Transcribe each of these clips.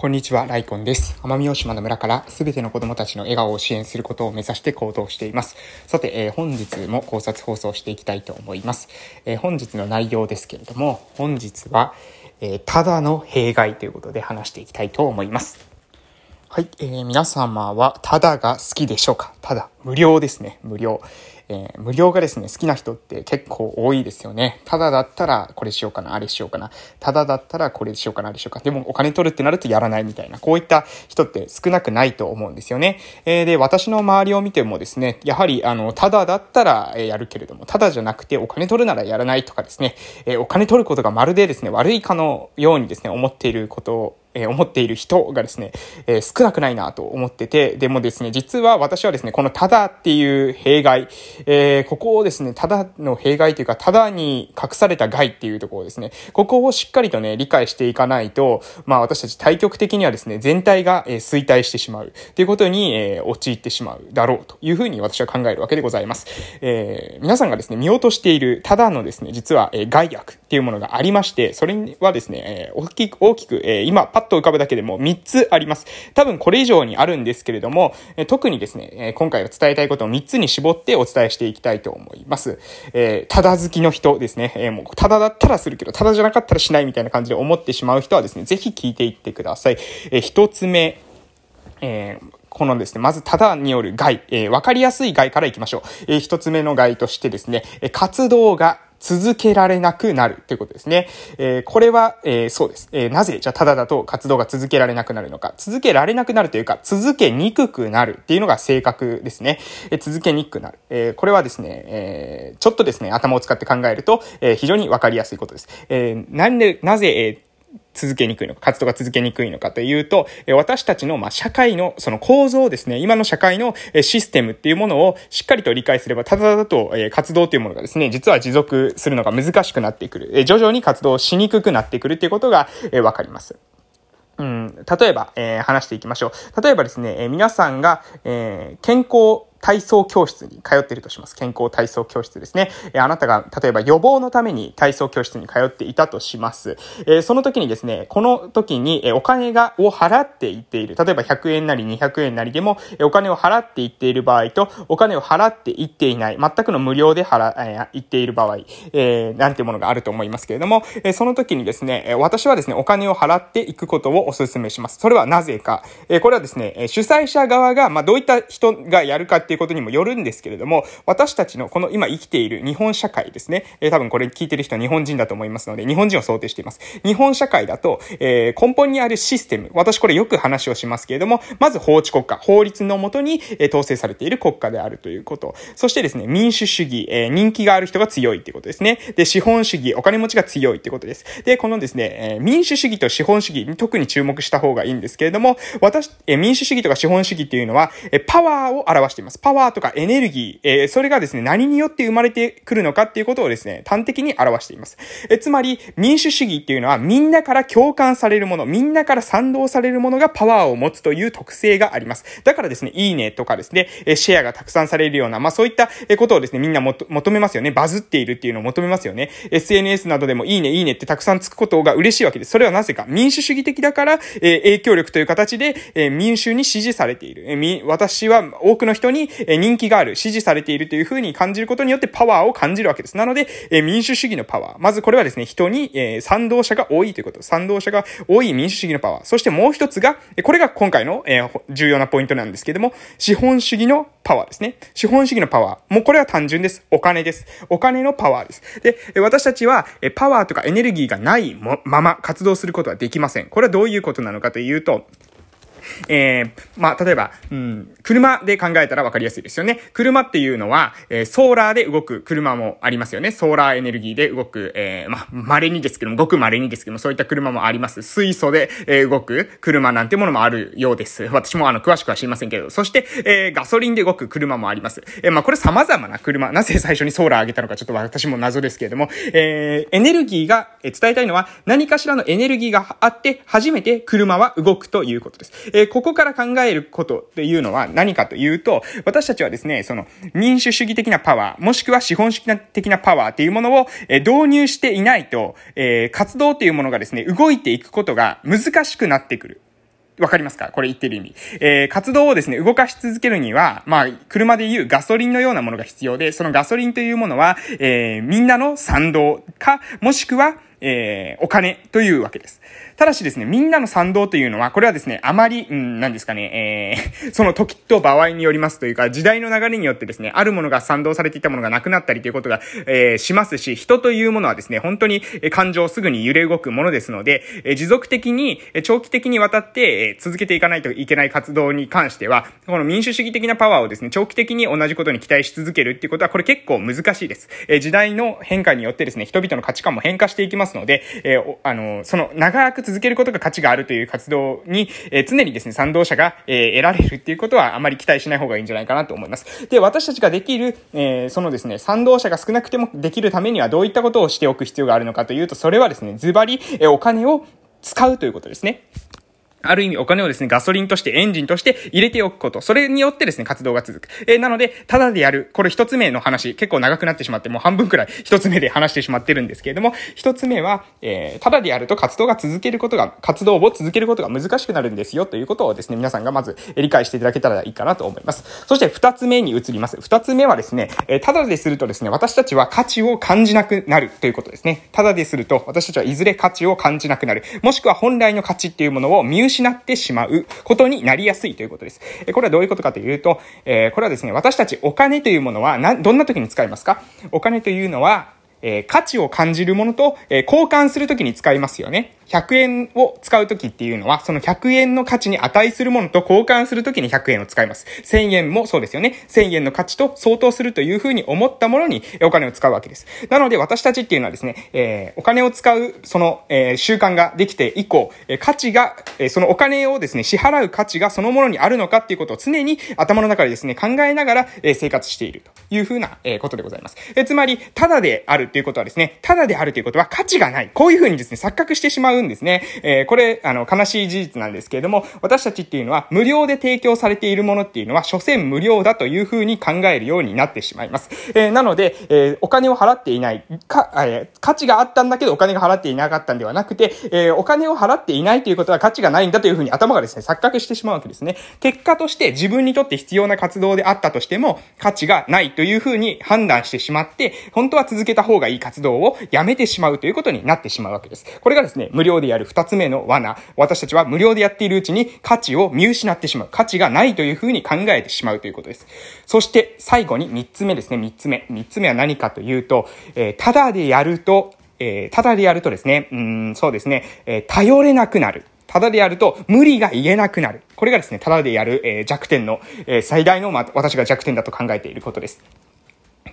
こんにちは、ライコンです。奄美大島の村からすべての子供たちの笑顔を支援することを目指して行動しています。さて、えー、本日も考察放送していきたいと思います。えー、本日の内容ですけれども、本日は、えー、ただの弊害ということで話していきたいと思います。はい、えー、皆様はただが好きでしょうか？ただ、無料ですね、無料。えー、無料がですね、好きな人って結構多いですよね。ただだったらこれしようかな、あれしようかな。ただだったらこれしようかな、あれしようかな。でもお金取るってなるとやらないみたいな、こういった人って少なくないと思うんですよね。えー、で、私の周りを見てもですね、やはり、あの、ただだったらやるけれども、ただじゃなくてお金取るならやらないとかですね、えー、お金取ることがまるでですね、悪いかのようにですね、思っていることをえ思っている人がですね、え少なくないなと思ってて、でもですね、実は私はですね、このただっていう弊害、え、ここをですね、ただの弊害というか、ただに隠された害っていうところですね、ここをしっかりとね、理解していかないと、まあ私たち対極的にはですね、全体が、え衰退してしまうということに、え、陥ってしまうだろうというふうに私は考えるわけでございます。え、皆さんがですね、見落としている、ただのですね、実は、え害悪っていうものがありまして、それはですね、え大きく、大きく、え今、パッと浮かぶだけでも3つあります。多分これ以上にあるんですけれども、え特にですね、え今回は伝えたいことを3つに絞ってお伝えしていきたいと思います。えー、ただ好きの人ですね、えー、もうただだったらするけど、ただじゃなかったらしないみたいな感じで思ってしまう人はですね、ぜひ聞いていってください。えー、1つ目、えー、このですね、まず、ただによる害、えー、わかりやすい害からいきましょう。えー、一つ目の害としてですね、活動が続けられなくなるということですね。えー、これは、えー、そうです。えー、なぜ、じゃあ、ただだと活動が続けられなくなるのか。続けられなくなるというか、続けにくくなるっていうのが正確ですね。えー、続けにくくなる。えー、これはですね、えー、ちょっとですね、頭を使って考えると、えー、非常にわかりやすいことです。えー、なんで、なぜ、えー続けにくいのか、活動が続けにくいのかというと、私たちの、ま、社会の、その構造ですね、今の社会のシステムっていうものをしっかりと理解すれば、ただだと、え活動というものがですね、実は持続するのが難しくなってくる。え徐々に活動しにくくなってくるっていうことが、えわかります。うん、例えば、えー、話していきましょう。例えばですね、えー、皆さんが、えー、健康体操教室に通っているとします。健康体操教室ですね。えあなたが、例えば予防のために体操教室に通っていたとします。えその時にですね、この時に、えお金が、を払っていっている。例えば100円なり200円なりでも、えお金を払っていっている場合と、お金を払っていっていない。全くの無料で払、えいっている場合、えー、なんていうものがあると思いますけれども、えその時にですね、え私はですね、お金を払っていくことをお勧めします。それはなぜか。えこれはですね、主催者側が、まあ、どういった人がやるかっていうことにもよるんですけれども、私たちのこの今生きている日本社会ですね。えー、多分これ聞いてる人は日本人だと思いますので、日本人を想定しています。日本社会だと、えー、根本にあるシステム、私これよく話をしますけれども、まず法治国家、法律のもとに、えー、統制されている国家であるということ。そしてですね、民主主義、えー、人気がある人が強いっていうことですね。で、資本主義、お金持ちが強いってことです。で、このですね、えー、民主主義と資本主義に特に注目した方がいいんですけれども、私、えー、民主主義とか資本主義っていうのは、えー、パワーを表しています。パワーとかエネルギー、えー、それがですね、何によって生まれてくるのかっていうことをですね、端的に表しています。えつまり、民主主義っていうのは、みんなから共感されるもの、みんなから賛同されるものがパワーを持つという特性があります。だからですね、いいねとかですね、えシェアがたくさんされるような、まあそういったことをですね、みんな求めますよね。バズっているっていうのを求めますよね。SNS などでもいいね、いいねってたくさんつくことが嬉しいわけです。それはなぜか、民主主義的だから、え影響力という形で、え民衆に支持されている。え私は多くの人に、え人気がある。支持されているという風に感じることによってパワーを感じるわけです。なので、え民主主義のパワー。まずこれはですね、人に、え賛同者が多いということ。賛同者が多い民主主義のパワー。そしてもう一つが、これが今回の、え重要なポイントなんですけども、資本主義のパワーですね。資本主義のパワー。もうこれは単純です。お金です。お金のパワーです。で、私たちは、パワーとかエネルギーがないまま活動することはできません。これはどういうことなのかというと、えー、まあ、例えば、うん、車で考えたら分かりやすいですよね。車っていうのは、えー、ソーラーで動く車もありますよね。ソーラーエネルギーで動く、えー、ま、稀にですけども、ごく稀にですけども、そういった車もあります。水素で、えー、動く車なんてものもあるようです。私もあの、詳しくは知りませんけど、そして、えー、ガソリンで動く車もあります。えー、まあ、これ様々な車、なぜ最初にソーラー上げたのかちょっと私も謎ですけれども、えー、エネルギーが、え伝えたいのは、何かしらのエネルギーがあって、初めて車は動くということです。えー、ここから考えることっていうのは何かというと、私たちはですね、その民主主義的なパワー、もしくは資本主義的なパワーっていうものを、え導入していないと、えー、活動っていうものがですね、動いていくことが難しくなってくる。わかりますか？これ言ってる意味。えー、活動をですね、動かし続けるには、まあ、車で言うガソリンのようなものが必要で、そのガソリンというものは、えー、みんなの賛同か、もしくは、えー、お金というわけです。ただしですね、みんなの賛同というのは、これはですね、あまり、うん、なんですかね、えー、その時と場合によりますというか、時代の流れによってですね、あるものが賛同されていたものがなくなったりということが、えー、しますし、人というものはですね、本当に感情すぐに揺れ動くものですので、えー、持続的に、長期的にわたって、えー、続けていかないといけない活動に関しては、この民主主義的なパワーをですね、長期的に同じことに期待し続けるっていうことは、これ結構難しいです。えー、時代の変化によってですね、人々の価値観も変化していきますので、えー、あの、その長く続けることが価値があるという活動に、えー、常にですね、賛同者が、えー、得られるっていうことはあまり期待しない方がいいんじゃないかなと思います。で、私たちができる、えー、そのですね、賛同者が少なくてもできるためにはどういったことをしておく必要があるのかというと、それはですね、ズバリ、えー、お金を使うということですね。ある意味お金をですね、ガソリンとして、エンジンとして入れておくこと。それによってですね、活動が続く。えー、なので、ただでやる。これ一つ目の話、結構長くなってしまって、もう半分くらい一つ目で話してしまってるんですけれども、一つ目は、えー、ただでやると活動が続けることが、活動を続けることが難しくなるんですよ、ということをですね、皆さんがまず理解していただけたらいいかなと思います。そして二つ目に移ります。二つ目はですね、えー、ただでするとですね、私たちは価値を感じなくなるということですね。ただですると、私たちはいずれ価値を感じなくなる。もしくは本来の価値っていうものを見失失ってしまう。ことになりやすいということです。えこれはどういうことかというと、えこれはですね、私たちお金というものは、な、どんな時に使いますか？お金というのは、え価値を感じるものと、え交換するときに使いますよね。100円を使うときっていうのは、その100円の価値に値するものと交換するときに100円を使います。1000円もそうですよね。1000円の価値と相当するというふうに思ったものにお金を使うわけです。なので私たちっていうのはですね、えー、お金を使う、その、えー、習慣ができて以降、えー、価値が、えー、そのお金をですね、支払う価値がそのものにあるのかっていうことを常に頭の中でですね、考えながら、えー、生活しているというふうな、えー、ことでございます。えー、つまり、ただであるっていうことはですね、ただであるということは価値がない。こういうふうにですね、錯覚してしまうんですね。えーえ、これ、あの、悲しい事実なんですけれども、私たちっていうのは、無料で提供されているものっていうのは、所詮無料だというふうに考えるようになってしまいます。えー、なので、えー、お金を払っていない、か、え価値があったんだけど、お金が払っていなかったんではなくて、えお金を払っていないということは価値がないんだというふうに頭がですね、錯覚してしまうわけですね。結果として自分にとって必要な活動であったとしても、価値がないというふうに判断してしまって、本当は続けた方ががいい活動をやめてしまうということになってしまうわけです。これがですね、無料でやる二つ目の罠。私たちは無料でやっているうちに価値を見失ってしまう。価値がないというふうに考えてしまうということです。そして最後に3つ目ですね。3つ目。3つ目は何かというと、えー、ただでやると、えー、ただでやるとですね、うん、そうですね、えー、頼れなくなる。ただでやると無理が言えなくなる。これがですね、ただでやる、えー、弱点の、えー、最大の、まあ、私が弱点だと考えていることです。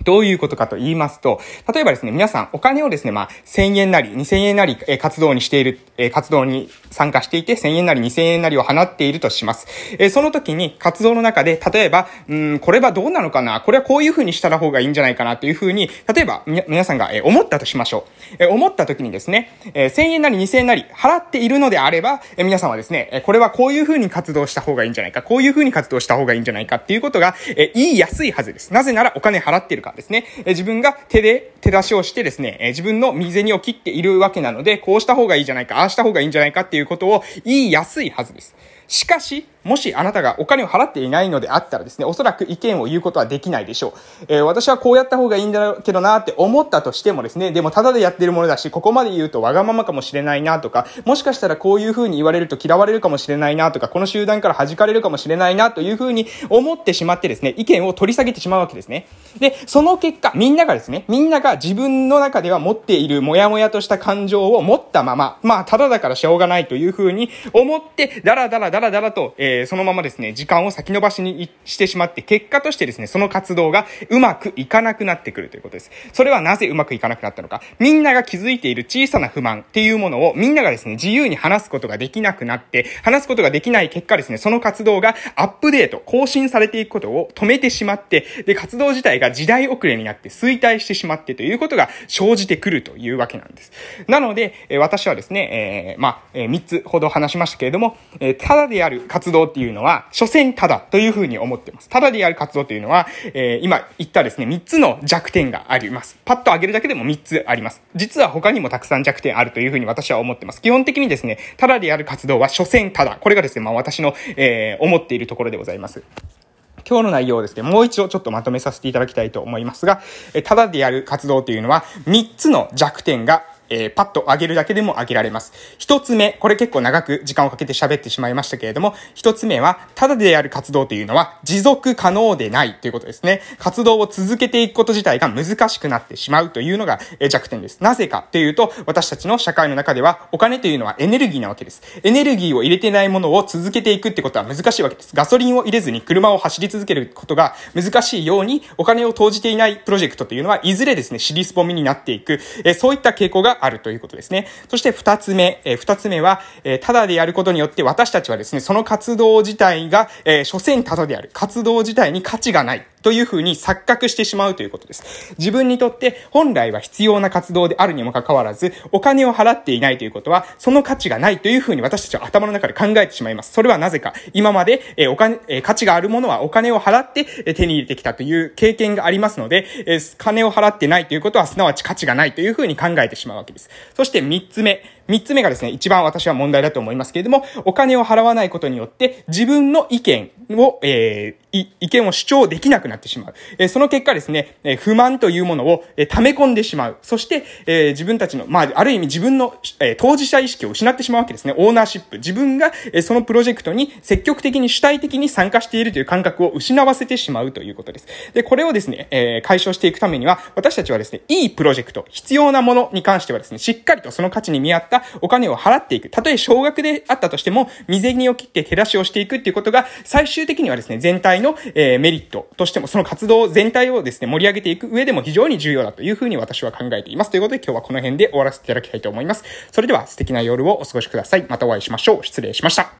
どういうことかと言いますと、例えばですね、皆さんお金をですね、まあ、1000円なり、2000円なり、え活動にしている、え活動に参加していて、1000円なり、2000円なりを放っているとします。えその時に活動の中で、例えば、うん、これはどうなのかなこれはこういう風にしたら方がいいんじゃないかなという風に、例えば、皆さんが、え思ったとしましょう。え思った時にですね、え1000円なり、2000円なり、払っているのであれば、え皆さんはですね、えこれはこういう風に活動した方がいいんじゃないか、こういう風に活動した方がいいんじゃないかっていうことが、え言いやすいはずです。なぜならお金払ってるからですね。え自分が手で手出しをしてですね、え自分の身銭を切っているわけなので、こうした方がいいじゃないか、ああした方がいいんじゃないかっていうことを言いやすいはずです。しかし、もしあなたがお金を払っていないのであったらですね、おそらく意見を言うことはできないでしょう。えー、私はこうやった方がいいんだけどなって思ったとしてもですね、でもただでやってるものだし、ここまで言うとわがままかもしれないなとか、もしかしたらこういう風に言われると嫌われるかもしれないなとか、この集団から弾かれるかもしれないなという風に思ってしまってですね、意見を取り下げてしまうわけですね。で、その結果、みんながですね、みんなが自分の中では持っているモヤモヤとした感情を持ったまま、まあ、ただだからしょうがないという風に思って、だらだらだらだらと、えー、そのままですね、時間を先延ばしにしてしまって、結果としてですね、その活動がうまくいかなくなってくるということです。それはなぜうまくいかなくなったのか。みんなが気づいている小さな不満っていうものを、みんながですね、自由に話すことができなくなって、話すことができない結果ですね、その活動がアップデート、更新されていくことを止めてしまって、で、活動自体が時代遅れになって衰退してしまってということが生じてくるというわけなんです。なので、え私はですね、えー、まあ、えー、3つほど話しましたけれども、えー、ただだである活動っていうのは、所詮ただというふうに思ってます。ただである活動というのは、えー、今言ったですね、3つの弱点があります。パッと上げるだけでも3つあります。実は他にもたくさん弱点あるというふうに私は思ってます。基本的にですね、ただである活動は所詮ただ。これがですね、まあ私の、えー、思っているところでございます。今日の内容をですね、もう一度ちょっとまとめさせていただきたいと思いますが、えただでやる活動というのは、3つの弱点がえー、パッと上げるだけでも上げられます。一つ目、これ結構長く時間をかけて喋ってしまいましたけれども、一つ目は、ただでやる活動というのは持続可能でないということですね。活動を続けていくこと自体が難しくなってしまうというのが弱点です。なぜかというと、私たちの社会の中ではお金というのはエネルギーなわけです。エネルギーを入れてないものを続けていくってことは難しいわけです。ガソリンを入れずに車を走り続けることが難しいように、お金を投じていないプロジェクトというのは、いずれですね、尻すぼみになっていく、えそういった傾向があるということですね。ね。そして二つ目、えー、二つ目は、えー、ただでやることによって私たちはですね、その活動自体が、えー、所詮ただである。活動自体に価値がない。というふうに錯覚してしまうということです。自分にとって本来は必要な活動であるにもかかわらず、お金を払っていないということは、その価値がないというふうに私たちは頭の中で考えてしまいます。それはなぜか、今まで、えお金、え価値があるものはお金を払って、え手に入れてきたという経験がありますので、え金を払ってないということは、すなわち価値がないというふうに考えてしまうわけです。そして三つ目。三つ目がですね、一番私は問題だと思いますけれども、お金を払わないことによって、自分の意見を、えー、意見を主張できなくなってしまう。え、その結果ですね、え、不満というものを、え、溜め込んでしまう。そして、え、自分たちの、まあ、ある意味自分の、え、当事者意識を失ってしまうわけですね。オーナーシップ。自分が、え、そのプロジェクトに積極的に主体的に参加しているという感覚を失わせてしまうということです。で、これをですね、え、解消していくためには、私たちはですね、いいプロジェクト、必要なものに関してはですね、しっかりとその価値に見合ったお金を払っていく。たとえ少額であったとしても、未銭を切って手出しをしていくっていうことが、最終的にはですね、全体の、えー、メリットとしても、その活動全体をですね、盛り上げていく上でも非常に重要だというふうに私は考えています。ということで今日はこの辺で終わらせていただきたいと思います。それでは素敵な夜をお過ごしください。またお会いしましょう。失礼しました。